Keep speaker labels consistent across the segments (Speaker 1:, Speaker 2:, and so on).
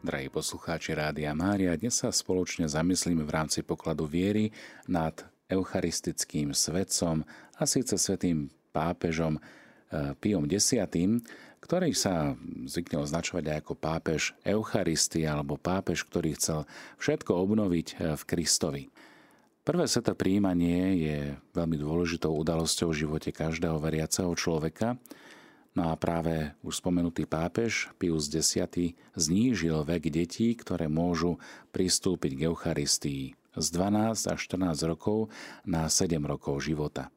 Speaker 1: Drahí poslucháči Rádia Mária, dnes sa spoločne zamyslíme v rámci pokladu viery nad eucharistickým svetcom a síce svetým pápežom eh, Piom X, ktorý sa zvykne označovať aj ako pápež Eucharistie alebo pápež, ktorý chcel všetko obnoviť eh, v Kristovi. Prvé sveté príjmanie je veľmi dôležitou udalosťou v živote každého veriaceho človeka, No a práve už spomenutý pápež Pius X znížil vek detí, ktoré môžu pristúpiť k Eucharistii z 12 až 14 rokov na 7 rokov života.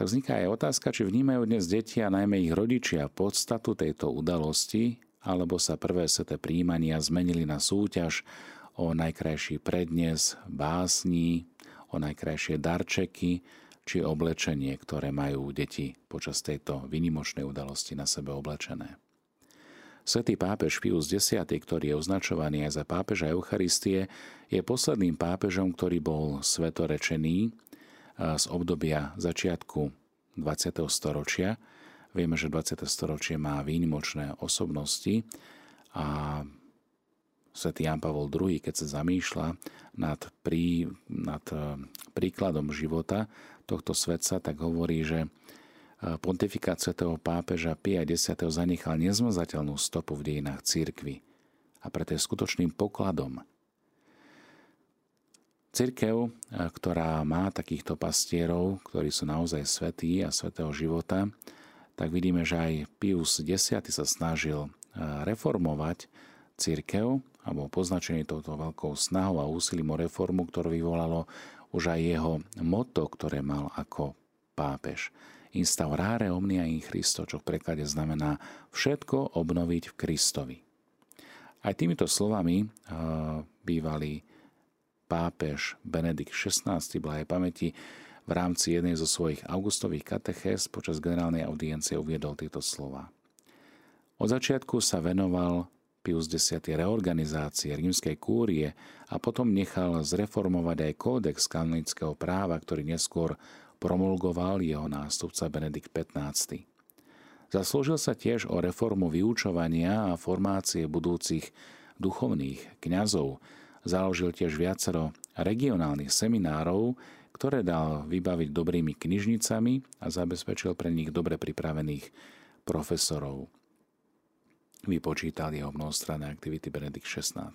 Speaker 1: Tak vzniká aj otázka, či vnímajú dnes deti a najmä ich rodičia podstatu tejto udalosti, alebo sa prvé sveté príjmania zmenili na súťaž o najkrajší prednes, básni, o najkrajšie darčeky, či oblečenie, ktoré majú deti počas tejto vynimočnej udalosti na sebe oblečené. Svetý pápež Pius X, ktorý je označovaný aj za pápeža Eucharistie, je posledným pápežom, ktorý bol svetorečený z obdobia začiatku 20. storočia. Vieme, že 20. storočie má výnimočné osobnosti a svätý Jan Pavol II, keď sa zamýšľa nad, prí, nad príkladom života tohto svetca, tak hovorí, že e, pontifikát svätého pápeža Pia X. zanechal nezmazateľnú stopu v dejinách církvy a preto je skutočným pokladom. Církev, e, ktorá má takýchto pastierov, ktorí sú naozaj svetí a svetého života, tak vidíme, že aj Pius X sa snažil e, reformovať církev, alebo poznačenie touto veľkou snahou a úsilím o reformu, ktoré vyvolalo už aj jeho moto, ktoré mal ako pápež. Instaurare omnia in Christo, čo v preklade znamená všetko obnoviť v Kristovi. Aj týmito slovami uh, bývalý pápež Benedikt XVI blahej pamäti v rámci jednej zo svojich augustových katechés počas generálnej audiencie uviedol tieto slova. Od začiatku sa venoval Pius X. reorganizácie rímskej kúrie a potom nechal zreformovať aj kódex kanonického práva, ktorý neskôr promulgoval jeho nástupca Benedikt XV. Zaslúžil sa tiež o reformu vyučovania a formácie budúcich duchovných kňazov. Založil tiež viacero regionálnych seminárov, ktoré dal vybaviť dobrými knižnicami a zabezpečil pre nich dobre pripravených profesorov vypočítal jeho mnohostranné aktivity Benedikt XVI.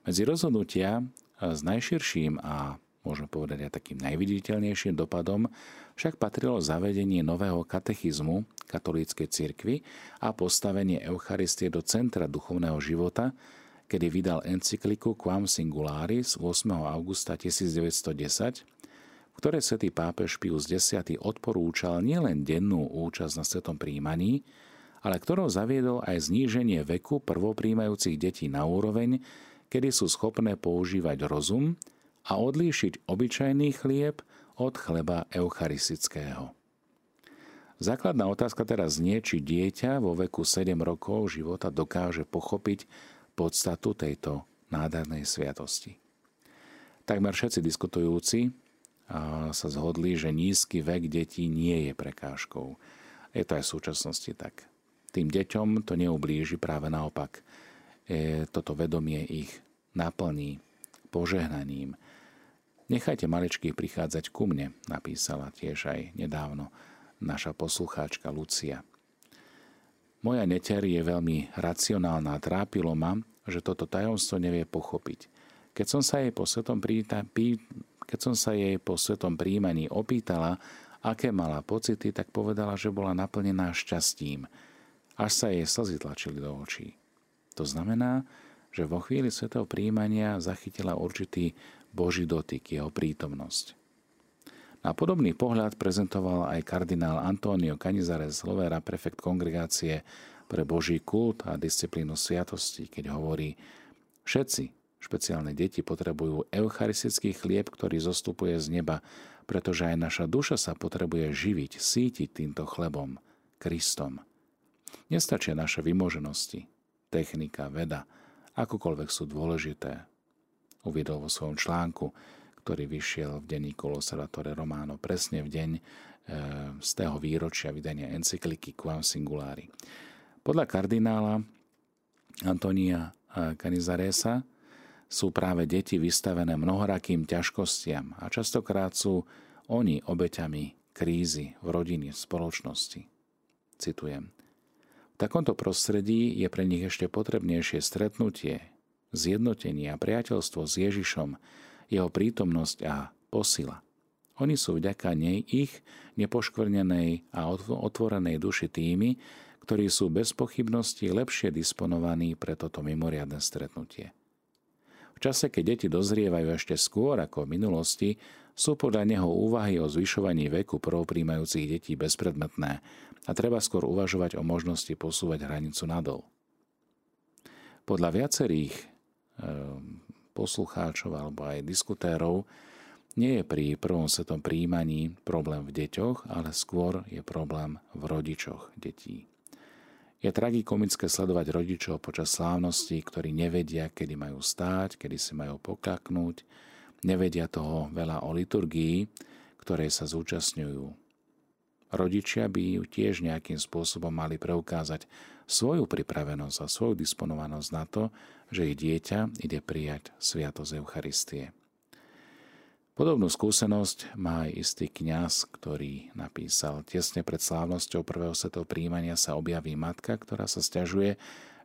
Speaker 1: Medzi rozhodnutia s najširším a môžeme povedať aj takým najviditeľnejším dopadom však patrilo zavedenie nového katechizmu katolíckej cirkvi a postavenie Eucharistie do centra duchovného života, kedy vydal encykliku Quam Singularis 8. augusta 1910, v ktorej svätý pápež Pius X odporúčal nielen dennú účasť na svetom príjmaní, ale ktorou zaviedol aj zníženie veku prvopríjmajúcich detí na úroveň, kedy sú schopné používať rozum a odlíšiť obyčajný chlieb od chleba eucharistického. Základná otázka teraz znie, či dieťa vo veku 7 rokov života dokáže pochopiť podstatu tejto nádhernej sviatosti. Takmer všetci diskutujúci sa zhodli, že nízky vek detí nie je prekážkou. Je to aj v súčasnosti tak. Tým deťom to neublíži, práve naopak. E, toto vedomie ich naplní požehnaním. Nechajte maličkých prichádzať ku mne, napísala tiež aj nedávno naša poslucháčka Lucia. Moja neter je veľmi racionálna a trápilo ma, že toto tajomstvo nevie pochopiť. Keď som sa jej po svetom, príta, pí, keď som sa jej po svetom príjmaní opýtala, aké mala pocity, tak povedala, že bola naplnená šťastím – až sa jej slzy tlačili do očí. To znamená, že vo chvíli svetého príjmania zachytila určitý Boží dotyk, jeho prítomnosť. Na podobný pohľad prezentoval aj kardinál Antonio Canizares Lovera, prefekt kongregácie pre Boží kult a disciplínu sviatosti, keď hovorí, všetci, špeciálne deti, potrebujú eucharistický chlieb, ktorý zostupuje z neba, pretože aj naša duša sa potrebuje živiť, sítiť týmto chlebom, Kristom. Nestačia naše vymoženosti, technika, veda, akokoľvek sú dôležité. Uviedol vo svojom článku, ktorý vyšiel v denníku L'Osservatore Romano presne v deň e, z tého výročia vydania encykliky Quam Singulari. Podľa kardinála Antonia Canizaresa sú práve deti vystavené mnohorakým ťažkostiam a častokrát sú oni obeťami krízy v rodine, v spoločnosti. Citujem. Takomto prostredí je pre nich ešte potrebnejšie stretnutie, zjednotenie a priateľstvo s Ježišom, jeho prítomnosť a posila. Oni sú vďaka nej ich nepoškvrnenej a otvorenej duši tými, ktorí sú bez pochybnosti lepšie disponovaní pre toto mimoriadne stretnutie. V čase, keď deti dozrievajú ešte skôr ako v minulosti, sú podľa neho úvahy o zvyšovaní veku prvopríjmajúcich detí bezpredmetné a treba skôr uvažovať o možnosti posúvať hranicu nadol. Podľa viacerých e, poslucháčov alebo aj diskutérov nie je pri prvom svetom príjmaní problém v deťoch, ale skôr je problém v rodičoch detí. Je tragikomické sledovať rodičov počas slávnosti, ktorí nevedia, kedy majú stáť, kedy si majú pokaknúť, nevedia toho veľa o liturgii, ktorej sa zúčastňujú. Rodičia by ju tiež nejakým spôsobom mali preukázať svoju pripravenosť a svoju disponovanosť na to, že ich dieťa ide prijať Sviatosť Eucharistie. Podobnú skúsenosť má aj istý kňaz, ktorý napísal, tesne pred slávnosťou prvého svetov príjmania sa objaví matka, ktorá sa stiažuje,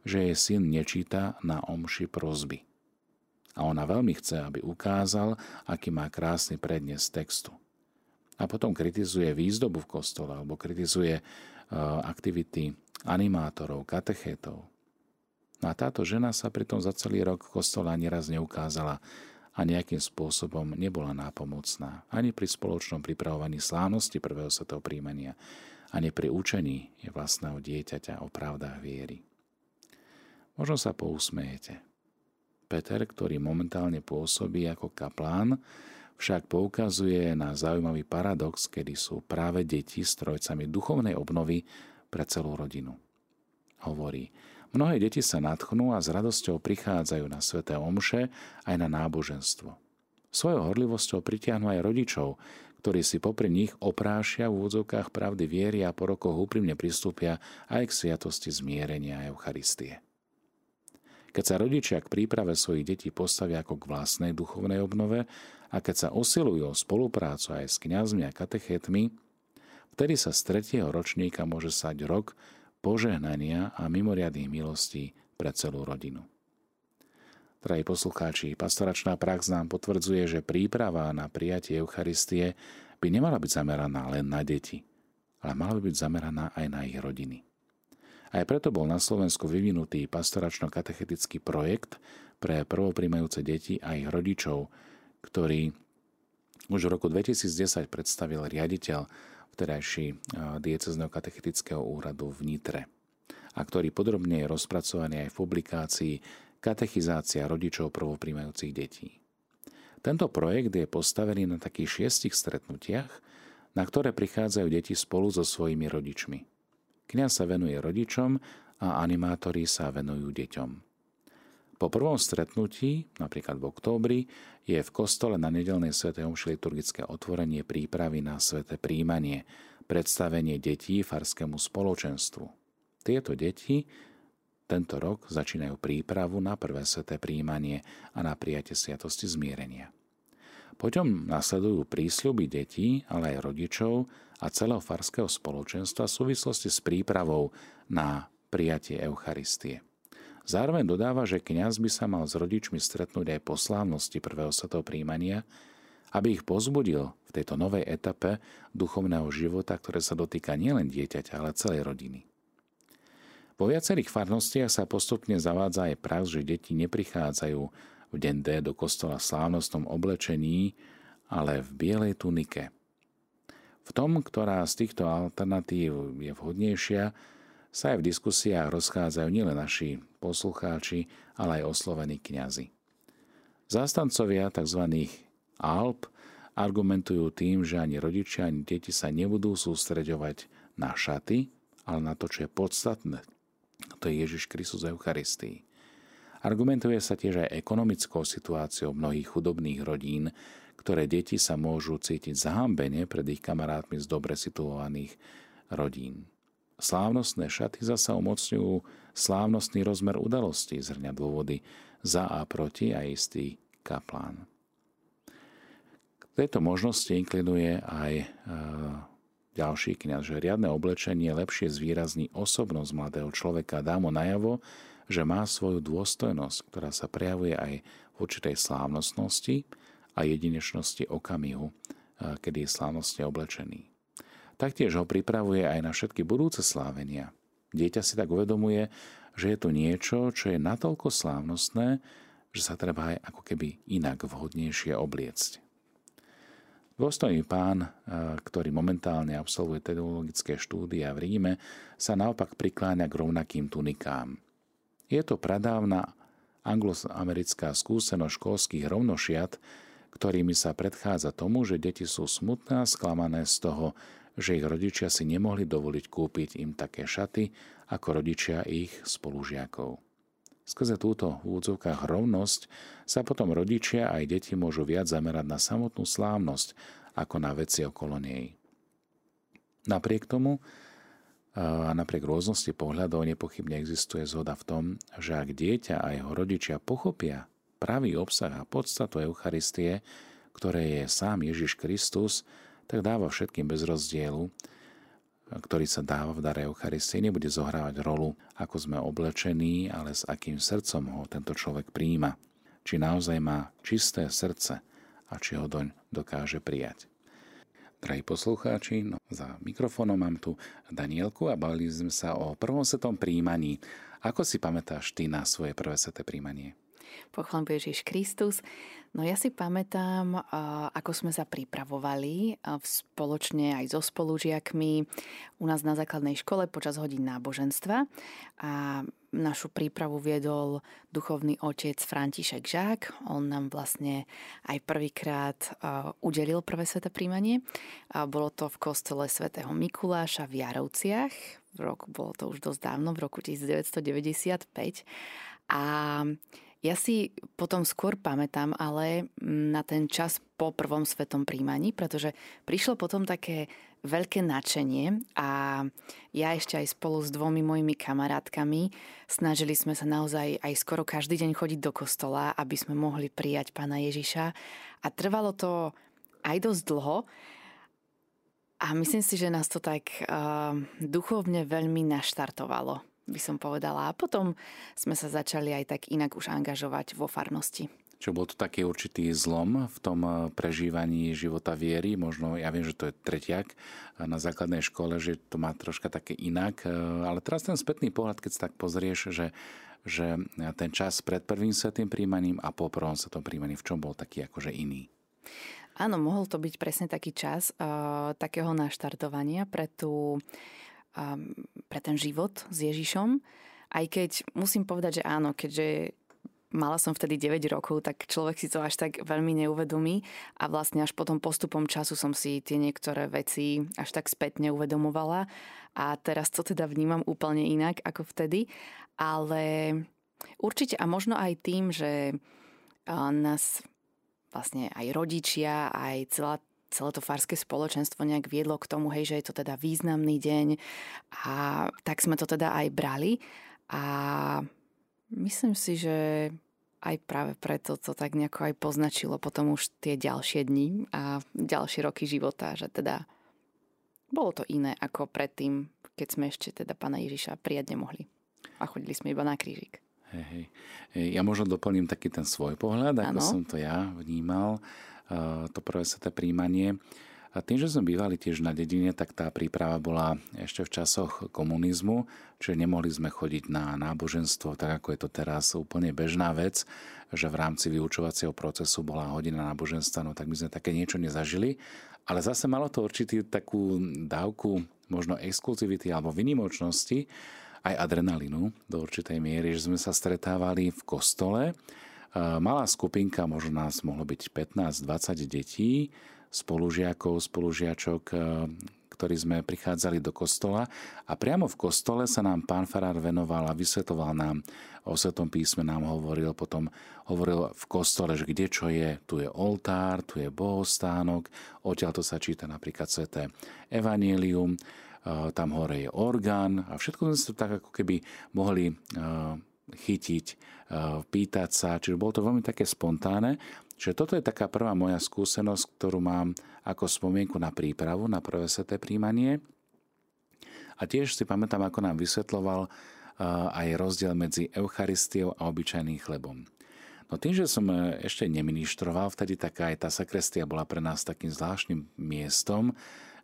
Speaker 1: že jej syn nečíta na omši prozby. A ona veľmi chce, aby ukázal, aký má krásny prednes textu. A potom kritizuje výzdobu v kostole, alebo kritizuje uh, aktivity animátorov, katechétov. No a táto žena sa pritom za celý rok v kostole ani raz neukázala a nejakým spôsobom nebola nápomocná ani pri spoločnom pripravovaní slávnosti prvého svetého príjmania, ani pri učení vlastného dieťaťa o pravdách viery. Možno sa pousmejete. Peter, ktorý momentálne pôsobí ako kaplán, však poukazuje na zaujímavý paradox, kedy sú práve deti strojcami duchovnej obnovy pre celú rodinu. Hovorí, Mnohé deti sa nadchnú a s radosťou prichádzajú na sveté omše aj na náboženstvo. Svojou horlivosťou pritiahnu aj rodičov, ktorí si popri nich oprášia v úvodzovkách pravdy viery a po rokoch úprimne pristúpia aj k sviatosti zmierenia a Eucharistie. Keď sa rodičia k príprave svojich detí postavia ako k vlastnej duchovnej obnove a keď sa osilujú o spoluprácu aj s kňazmi a katechétmi, vtedy sa z tretieho ročníka môže sať rok, požehnania a mimoriadných milostí pre celú rodinu. Drahí poslucháči, pastoračná prax nám potvrdzuje, že príprava na prijatie Eucharistie by nemala byť zameraná len na deti, ale mala by byť zameraná aj na ich rodiny. Aj preto bol na Slovensku vyvinutý pastoračno-katechetický projekt pre prvopríjmajúce deti a ich rodičov, ktorý už v roku 2010 predstavil riaditeľ vtedajší diecezného katechetického úradu v Nitre a ktorý podrobne je rozpracovaný aj v publikácii Katechizácia rodičov prvopríjmajúcich detí. Tento projekt je postavený na takých šiestich stretnutiach, na ktoré prichádzajú deti spolu so svojimi rodičmi. Kňaz sa venuje rodičom a animátori sa venujú deťom. Po prvom stretnutí, napríklad v októbri, je v kostole na nedelnej svätej omši liturgické otvorenie prípravy na sväté príjmanie, predstavenie detí farskému spoločenstvu. Tieto deti tento rok začínajú prípravu na prvé sveté príjmanie a na prijatie sviatosti zmierenia. Potom nasledujú prísľuby detí, ale aj rodičov a celého farského spoločenstva v súvislosti s prípravou na prijatie Eucharistie. Zároveň dodáva, že kňaz by sa mal s rodičmi stretnúť aj po slávnosti prvého svetého príjmania, aby ich pozbudil v tejto novej etape duchovného života, ktoré sa dotýka nielen dieťaťa, ale celej rodiny. Vo viacerých farnostiach sa postupne zavádza aj prax, že deti neprichádzajú v deň D do kostola v slávnostnom oblečení, ale v bielej tunike. V tom, ktorá z týchto alternatív je vhodnejšia, sa aj v diskusiách rozchádzajú nielen naši poslucháči, ale aj oslovení kňazi. Zástancovia tzv. Alp argumentujú tým, že ani rodičia, ani deti sa nebudú sústreďovať na šaty, ale na to, čo je podstatné. To je Ježiš Kristus Eucharistii. Argumentuje sa tiež aj ekonomickou situáciou mnohých chudobných rodín, ktoré deti sa môžu cítiť zahambene pred ich kamarátmi z dobre situovaných rodín. Slávnostné šaty zasa umocňujú slávnostný rozmer udalosti, zhrňa dôvody za a proti a istý kaplán. K tejto možnosti inklinuje aj e, ďalší kniaz, že riadne oblečenie lepšie zvýrazní osobnosť mladého človeka dá mu najavo, že má svoju dôstojnosť, ktorá sa prejavuje aj v určitej slávnostnosti a jedinečnosti okamihu, e, kedy je slávnostne oblečený. Taktiež ho pripravuje aj na všetky budúce slávenia. Dieťa si tak uvedomuje, že je to niečo, čo je natoľko slávnostné, že sa treba aj ako keby inak vhodnejšie obliecť. Dôstojný pán, eh, ktorý momentálne absolvuje teologické štúdia v Ríme, sa naopak prikláňa k rovnakým tunikám. Je to pradávna angloamerická skúsenosť školských rovnošiat, ktorými sa predchádza tomu, že deti sú smutné a sklamané z toho, že ich rodičia si nemohli dovoliť kúpiť im také šaty ako rodičia ich spolužiakov. Skrze túto v úvodzovkách rovnosť sa potom rodičia aj deti môžu viac zamerať na samotnú slávnosť ako na veci okolo nej. Napriek tomu a napriek rôznosti pohľadov nepochybne existuje zhoda v tom, že ak dieťa a jeho rodičia pochopia pravý obsah a podstatu Eucharistie, ktoré je sám Ježiš Kristus, tak dáva všetkým bez rozdielu, ktorý sa dáva v dare Eucharistie, nebude zohrávať rolu, ako sme oblečení, ale s akým srdcom ho tento človek príjima. Či naozaj má čisté srdce a či ho doň dokáže prijať. Drahí poslucháči, no, za mikrofónom mám tu Danielku a bavili sme sa o prvom svetom príjmaní. Ako si pamätáš ty na svoje prvé sveté príjmanie?
Speaker 2: Pochválim Ježiš Kristus. No ja si pamätám, ako sme sa pripravovali spoločne aj so spolužiakmi u nás na základnej škole počas hodín náboženstva. A našu prípravu viedol duchovný otec František Žák. On nám vlastne aj prvýkrát udelil prvé sveté príjmanie. Bolo to v kostole svätého Mikuláša v Jarovciach. V roku, bolo to už dosť dávno, v roku 1995. A ja si potom skôr pamätám ale mm, na ten čas po prvom svetom príjmaní, pretože prišlo potom také veľké nadšenie a ja ešte aj spolu s dvomi mojimi kamarátkami snažili sme sa naozaj aj skoro každý deň chodiť do kostola, aby sme mohli prijať pána Ježiša. A trvalo to aj dosť dlho. A myslím si, že nás to tak uh, duchovne veľmi naštartovalo by som povedala. A potom sme sa začali aj tak inak už angažovať vo farnosti.
Speaker 1: Čo bol to taký určitý zlom v tom eh, prežívaní života viery? Možno, ja viem, že to je tretiak eh, na základnej škole, že to má troška také inak, eh, ale teraz ten spätný pohľad, keď sa tak pozrieš, že, že ten čas pred prvým svetým príjmaním a po prvom svetom príjmaním, v čom bol taký akože iný?
Speaker 2: Áno, mohol to byť presne taký čas uh, takého naštartovania pre tú pre ten život s Ježišom. Aj keď musím povedať, že áno, keďže mala som vtedy 9 rokov, tak človek si to až tak veľmi neuvedomí a vlastne až potom postupom času som si tie niektoré veci až tak spätne uvedomovala a teraz to teda vnímam úplne inak ako vtedy, ale určite a možno aj tým, že nás vlastne aj rodičia, aj celá celé to farské spoločenstvo nejak viedlo k tomu, hej, že je to teda významný deň a tak sme to teda aj brali a myslím si, že aj práve preto to tak nejako aj poznačilo potom už tie ďalšie dni a ďalšie roky života, že teda bolo to iné ako predtým, keď sme ešte teda pána Ježiša prijať nemohli. A chodili sme iba na krížik.
Speaker 1: Hej, hej. Ja možno doplním taký ten svoj pohľad, ako ano. som to ja vnímal to prvé sveté príjmanie. A tým, že sme bývali tiež na dedine, tak tá príprava bola ešte v časoch komunizmu, čiže nemohli sme chodiť na náboženstvo, tak ako je to teraz úplne bežná vec, že v rámci vyučovacieho procesu bola hodina náboženstva, no tak my sme také niečo nezažili, ale zase malo to určitý takú dávku možno exkluzivity alebo vynimočnosti, aj adrenalinu do určitej miery, že sme sa stretávali v kostole, Malá skupinka, možno nás mohlo byť 15-20 detí, spolužiakov, spolužiačok, e, ktorí sme prichádzali do kostola. A priamo v kostole sa nám pán Farár venoval a vysvetoval nám. O Svetom písme, nám hovoril, potom hovoril v kostole, že kde čo je, tu je oltár, tu je bohostánok, odtiaľ to sa číta napríklad Sveté Evangelium, tam hore je orgán a všetko sme si to tak ako keby mohli chytiť, pýtať sa, čiže bolo to veľmi také spontánne. Čiže toto je taká prvá moja skúsenosť, ktorú mám ako spomienku na prípravu, na prvé sveté príjmanie. A tiež si pamätám, ako nám vysvetloval aj rozdiel medzi Eucharistiou a obyčajným chlebom. No tým, že som e, ešte neministroval, vtedy taká aj tá sakrestia bola pre nás takým zvláštnym miestom,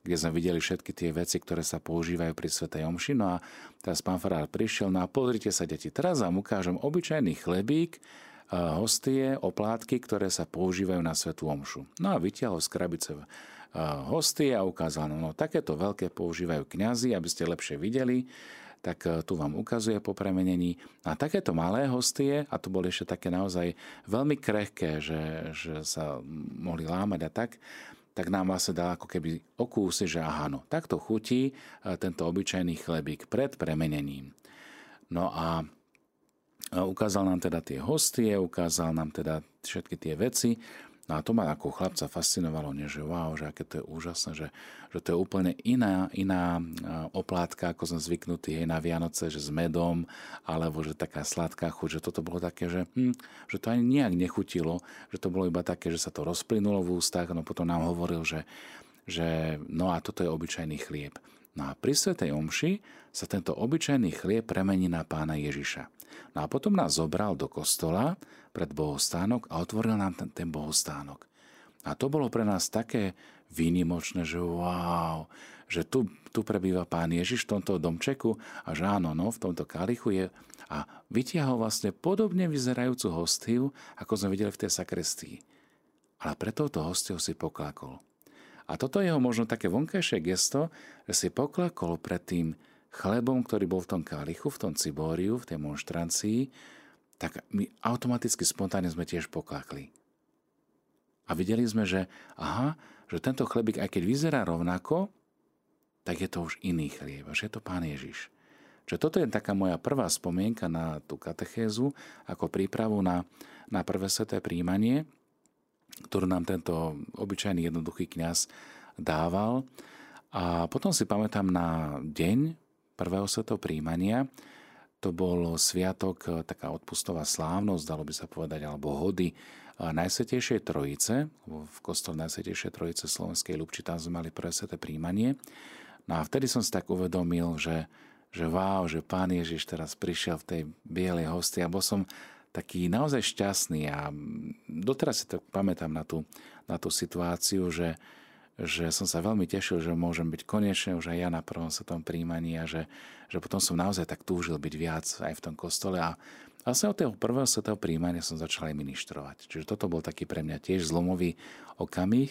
Speaker 1: kde sme videli všetky tie veci, ktoré sa používajú pri Svetej Omši. No a teraz pán Farár prišiel, no a pozrite sa, deti, teraz vám ukážem obyčajný chlebík, hostie, oplátky, ktoré sa používajú na Svetú Omšu. No a vytiahol z krabice hostie a ukázal, no, no takéto veľké používajú kňazi, aby ste lepšie videli tak e, tu vám ukazuje po premenení. A takéto malé hostie, a tu boli ešte také naozaj veľmi krehké, že, že sa mohli lámať a tak, tak nám vlastne dal ako keby okúsi, že aha, no, takto chutí e, tento obyčajný chlebík pred premenením. No a ukázal nám teda tie hostie, ukázal nám teda všetky tie veci No a to ma ako chlapca fascinovalo, nie, že wow, že aké to je úžasné, že, že to je úplne iná, iná oplátka, ako sme zvyknutí aj na Vianoce, že s medom, alebo že taká sladká chuť, že toto bolo také, že, hm, že to ani nejak nechutilo, že to bolo iba také, že sa to rozplynulo v ústach, no potom nám hovoril, že, že no a toto je obyčajný chlieb. No a pri Svetej Omši sa tento obyčajný chlieb premení na pána Ježiša. No a potom nás zobral do kostola pred bohostánok a otvoril nám ten, ten bohostánok. A to bolo pre nás také výnimočné, že wow, že tu, tu prebýva pán Ježiš v tomto domčeku a že áno, no, v tomto kalichu je a vytiahol vlastne podobne vyzerajúcu hostiu, ako sme videli v tej sakrestii. Ale pre touto hostiou si poklakol. A toto jeho možno také vonkajšie gesto, že si poklakol pred tým chlebom, ktorý bol v tom kalichu, v tom cibóriu, v tej monštrancii, tak my automaticky spontánne sme tiež poklakli. A videli sme, že aha, že tento chlebík, aj keď vyzerá rovnako, tak je to už iný chlieb, že je to Pán Ježiš. Čiže toto je taká moja prvá spomienka na tú katechézu, ako prípravu na, na prvé sveté príjmanie, ktorú nám tento obyčajný jednoduchý kňaz dával. A potom si pamätám na deň, prvého svetého príjmania. To bol sviatok, e, taká odpustová slávnosť, dalo by sa povedať, alebo hody e, Najsvetejšej Trojice. V kostole Najsvetejšej Trojice Slovenskej Lubči tam sme mali prvé sveté príjmanie. No a vtedy som si tak uvedomil, že, že wow, že Pán Ježiš teraz prišiel v tej bielej hosti a bol som taký naozaj šťastný a doteraz si to pamätám na tú, na tú situáciu, že, že som sa veľmi tešil, že môžem byť konečne už aj ja na prvom svetom príjmaní a že, že potom som naozaj tak túžil byť viac aj v tom kostole a vlastne od toho prvého svetého príjmania som začal aj ministrovať. Čiže toto bol taký pre mňa tiež zlomový okamih,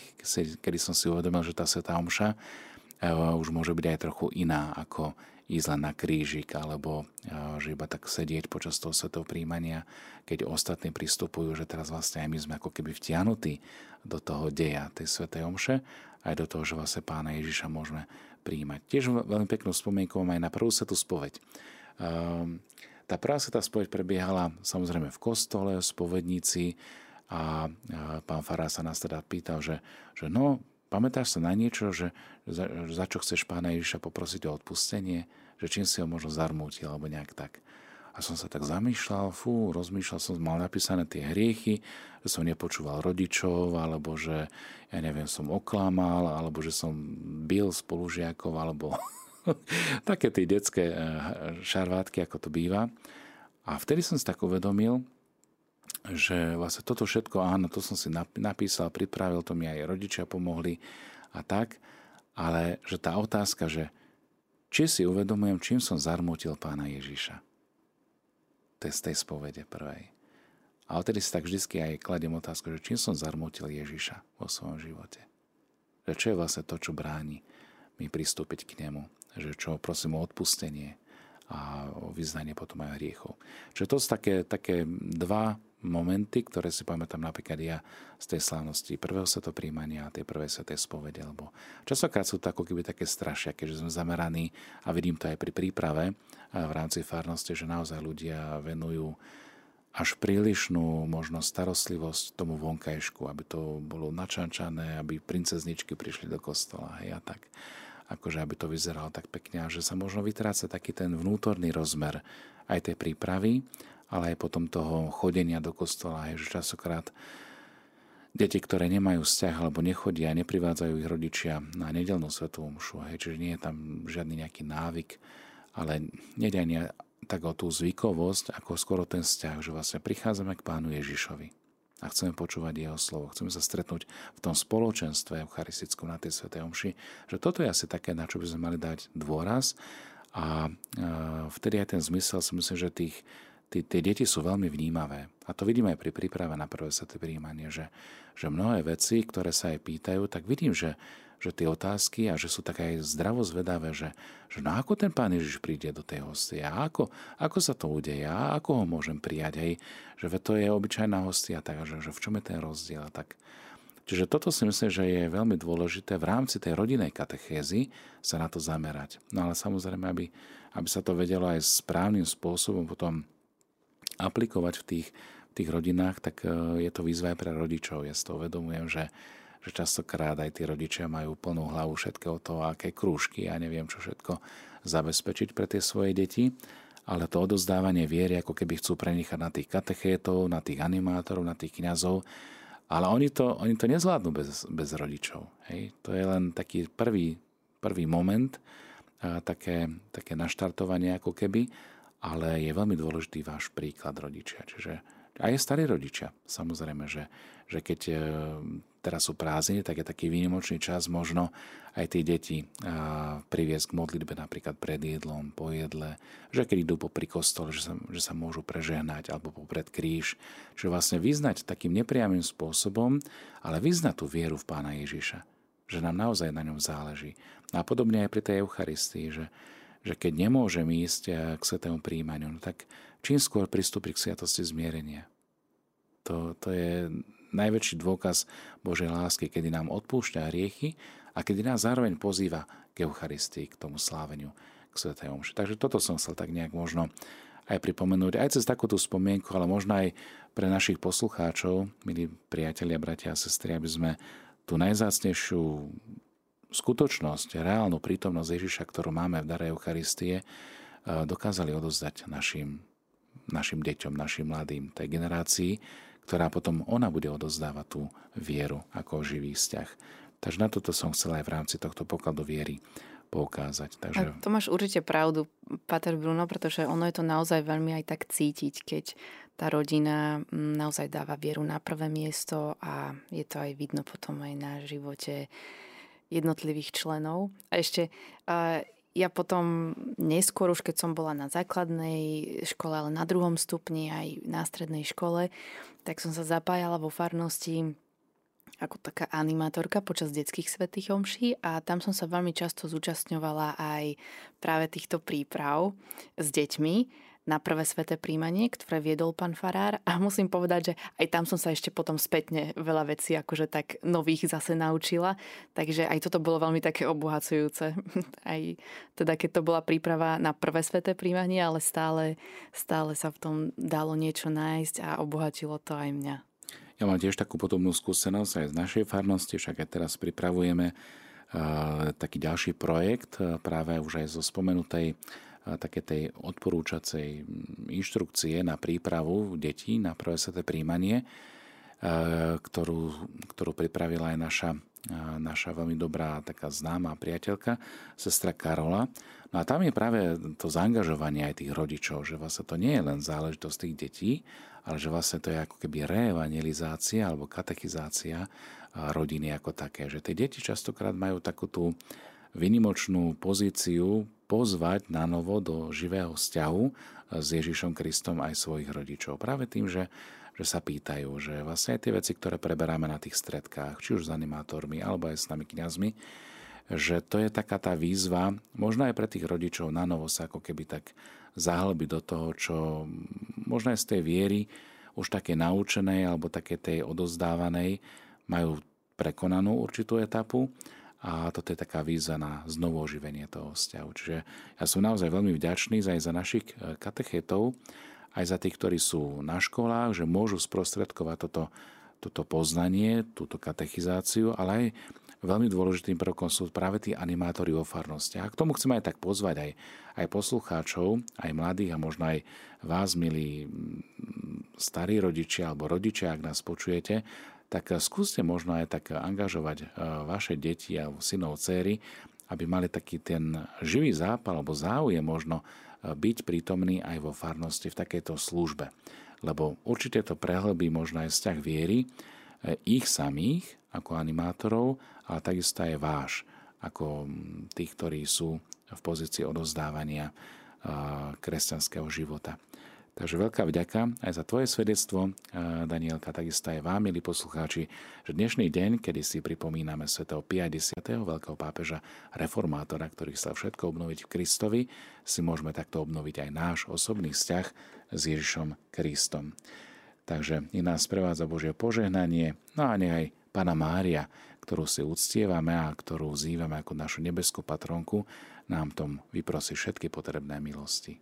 Speaker 1: kedy som si uvedomil, že tá svetá omša eh, už môže byť aj trochu iná ako ísť len na krížik alebo že iba tak sedieť počas toho svetov príjmania, keď ostatní pristupujú, že teraz vlastne aj my sme ako keby vtiahnutí do toho deja tej svetej omše, aj do toho, že vlastne pána Ježiša môžeme príjmať. Tiež veľmi peknú spomienku aj na prvú svetú spoveď. Ehm, tá prvá svetá spoveď prebiehala samozrejme v kostole, v spovedníci a pán Fará sa nás teda pýtal, že, že no, Pamätáš sa na niečo, že za, za čo chceš pána Ježiša poprosiť o odpustenie? Že čím si ho možno zarmútil, alebo nejak tak. A som sa tak zamýšľal, fú, rozmýšľal som, mal napísané tie hriechy, že som nepočúval rodičov, alebo že, ja neviem, som oklamal, alebo že som bil spolužiakov, alebo také tie detské eh, šarvátky, ako to býva. A vtedy som si tak uvedomil, že vlastne toto všetko, áno, to som si napísal, pripravil, to mi aj rodičia pomohli a tak, ale že tá otázka, že či si uvedomujem, čím som zarmútil pána Ježiša. To je z tej spovede prvej. A odtedy si tak vždy aj kladiem otázku, že čím som zarmútil Ježiša vo svojom živote. Že čo je vlastne to, čo bráni mi pristúpiť k nemu. Že čo prosím o odpustenie a o vyznanie potom aj hriechov. Čiže to sú také, také dva momenty, ktoré si pamätám napríklad ja z tej slávnosti prvého svetopríjmania a tej prvej svetej spovede, lebo častokrát sú to ako keby také strašia, keďže sme zameraní a vidím to aj pri príprave v rámci farnosti, že naozaj ľudia venujú až prílišnú možnosť starostlivosť tomu vonkajšku, aby to bolo načančané, aby princezničky prišli do kostola hej, a tak. akože aby to vyzeralo tak pekne a že sa možno vytráca taký ten vnútorný rozmer aj tej prípravy, ale aj potom toho chodenia do kostola, že časokrát deti, ktoré nemajú vzťah alebo nechodia, neprivádzajú ich rodičia na nedelnú svetú omšu, hej, čiže nie je tam žiadny nejaký návyk, ale nejde ani tak o tú zvykovosť, ako skoro ten vzťah, že vlastne prichádzame k pánu Ježišovi a chceme počúvať jeho slovo. Chceme sa stretnúť v tom spoločenstve eucharistickom na tej svetej omši, že toto je asi také, na čo by sme mali dať dôraz a vtedy aj ten zmysel si myslím, že tých, tí, tie deti sú veľmi vnímavé. A to vidím aj pri príprave na prvé sveté príjmanie, že, že mnohé veci, ktoré sa aj pýtajú, tak vidím, že že tie otázky a že sú také aj zdravo zvedavé, že, že no ako ten pán Ježiš príde do tej hostie a ako, ako sa to udeje a ako ho môžem prijať, hej, že to je obyčajná hostia, takže že v čom je ten rozdiel. Tak, čiže toto si myslím, že je veľmi dôležité v rámci tej rodinej katechézy sa na to zamerať. No ale samozrejme, aby, aby sa to vedelo aj správnym spôsobom potom aplikovať v tých, v tých rodinách, tak e, je to výzva aj pre rodičov. Ja si to uvedomujem, že že častokrát aj tí rodičia majú plnú hlavu všetkého toho, aké krúžky a ja neviem čo všetko zabezpečiť pre tie svoje deti, ale to odozdávanie viery, ako keby chcú prenechať na tých katechétov, na tých animátorov, na tých kňazov, ale oni to, oni to nezvládnu bez, bez rodičov. Hej? To je len taký prvý, prvý moment, a také, také naštartovanie ako keby, ale je veľmi dôležitý váš príklad rodičia. Čiže aj starí rodičia, samozrejme, že, že keď e, teraz sú prázdniny, tak je taký výnimočný čas možno aj tie deti priviesť k modlitbe napríklad pred jedlom, po jedle, že keď idú popri kostole, že sa, že sa môžu prežehnať alebo popred kríž, že vlastne vyznať takým nepriamým spôsobom, ale vyznať tú vieru v Pána Ježiša, že nám naozaj na ňom záleží. A podobne aj pri tej Eucharistii, že, že keď nemôžem ísť k svetému príjmaniu, no tak čím skôr pristúpiť k sviatosti zmierenia. To, to je najväčší dôkaz Božej lásky, kedy nám odpúšťa hriechy a kedy nás zároveň pozýva k Eucharistii, k tomu sláveniu, k Svetej Omši. Takže toto som chcel tak nejak možno aj pripomenúť, aj cez takúto spomienku, ale možno aj pre našich poslucháčov, milí priatelia, bratia a sestry, aby sme tú najzácnejšiu skutočnosť, reálnu prítomnosť Ježiša, ktorú máme v dare Eucharistie, dokázali odozdať našim, našim deťom, našim mladým, tej generácii, ktorá potom ona bude odozdávať tú vieru ako živý vzťah. Takže na toto som chcel aj v rámci tohto pokladu viery poukázať. Takže...
Speaker 2: A to máš určite pravdu, Pater Bruno, pretože ono je to naozaj veľmi aj tak cítiť, keď tá rodina mm, naozaj dáva vieru na prvé miesto a je to aj vidno potom aj na živote jednotlivých členov. A ešte ja potom neskôr, už keď som bola na základnej škole, ale na druhom stupni aj na strednej škole, tak som sa zapájala vo farnosti ako taká animátorka počas detských svetých omší a tam som sa veľmi často zúčastňovala aj práve týchto príprav s deťmi na prvé sveté príjmanie, ktoré viedol pán Farár a musím povedať, že aj tam som sa ešte potom spätne veľa vecí akože tak nových zase naučila, takže aj toto bolo veľmi také obohacujúce. Aj teda keď to bola príprava na prvé sveté príjmanie, ale stále, stále sa v tom dalo niečo nájsť a obohatilo to aj mňa.
Speaker 1: Ja mám tiež takú podobnú skúsenosť aj z našej farnosti, však aj teraz pripravujeme uh, taký ďalší projekt, uh, práve už aj zo spomenutej také tej odporúčacej inštrukcie na prípravu detí na prvé sveté príjmanie, ktorú, ktorú pripravila aj naša, naša veľmi dobrá taká známa priateľka, sestra Karola. No a tam je práve to zaangažovanie aj tých rodičov, že vlastne to nie je len záležitosť tých detí, ale že vlastne to je ako keby reevangelizácia alebo katechizácia rodiny ako také. Že tie deti častokrát majú takú tú vynimočnú pozíciu pozvať na novo do živého vzťahu s Ježišom Kristom aj svojich rodičov. Práve tým, že, že sa pýtajú, že vlastne aj tie veci, ktoré preberáme na tých stredkách, či už s animátormi, alebo aj s nami kňazmi, že to je taká tá výzva, možno aj pre tých rodičov na novo sa ako keby tak zahlbiť do toho, čo možno aj z tej viery už také naučenej alebo také tej odozdávanej majú prekonanú určitú etapu a toto je taká víza na znovu oživenie toho vzťahu. Čiže ja som naozaj veľmi vďačný aj za našich e, katechetov, aj za tých, ktorí sú na školách, že môžu sprostredkovať toto, toto poznanie, túto katechizáciu, ale aj veľmi dôležitým prvkom sú práve tí animátori vo farnosti. A k tomu chceme aj tak pozvať aj, aj poslucháčov, aj mladých a možno aj vás, milí starí rodičia alebo rodičia, ak nás počujete, tak skúste možno aj tak angažovať e, vaše deti a synov, céry, aby mali taký ten živý zápal alebo záujem možno e, byť prítomný aj vo farnosti v takejto službe. Lebo určite to prehlbí možno aj vzťah viery, e, ich samých ako animátorov, ale takisto aj váš, ako tých, ktorí sú v pozícii odozdávania kresťanského života. Takže veľká vďaka aj za tvoje svedectvo, Danielka, takisto aj vám, milí poslucháči, že dnešný deň, kedy si pripomíname svätého 50. veľkého pápeža reformátora, ktorý chcel všetko obnoviť v Kristovi, si môžeme takto obnoviť aj náš osobný vzťah s Ježišom Kristom. Takže i nás prevádza Božie požehnanie, no a nech aj Pana Mária, ktorú si uctievame a ktorú vzývame ako našu nebeskú patronku, nám tom vyprosí všetky potrebné milosti.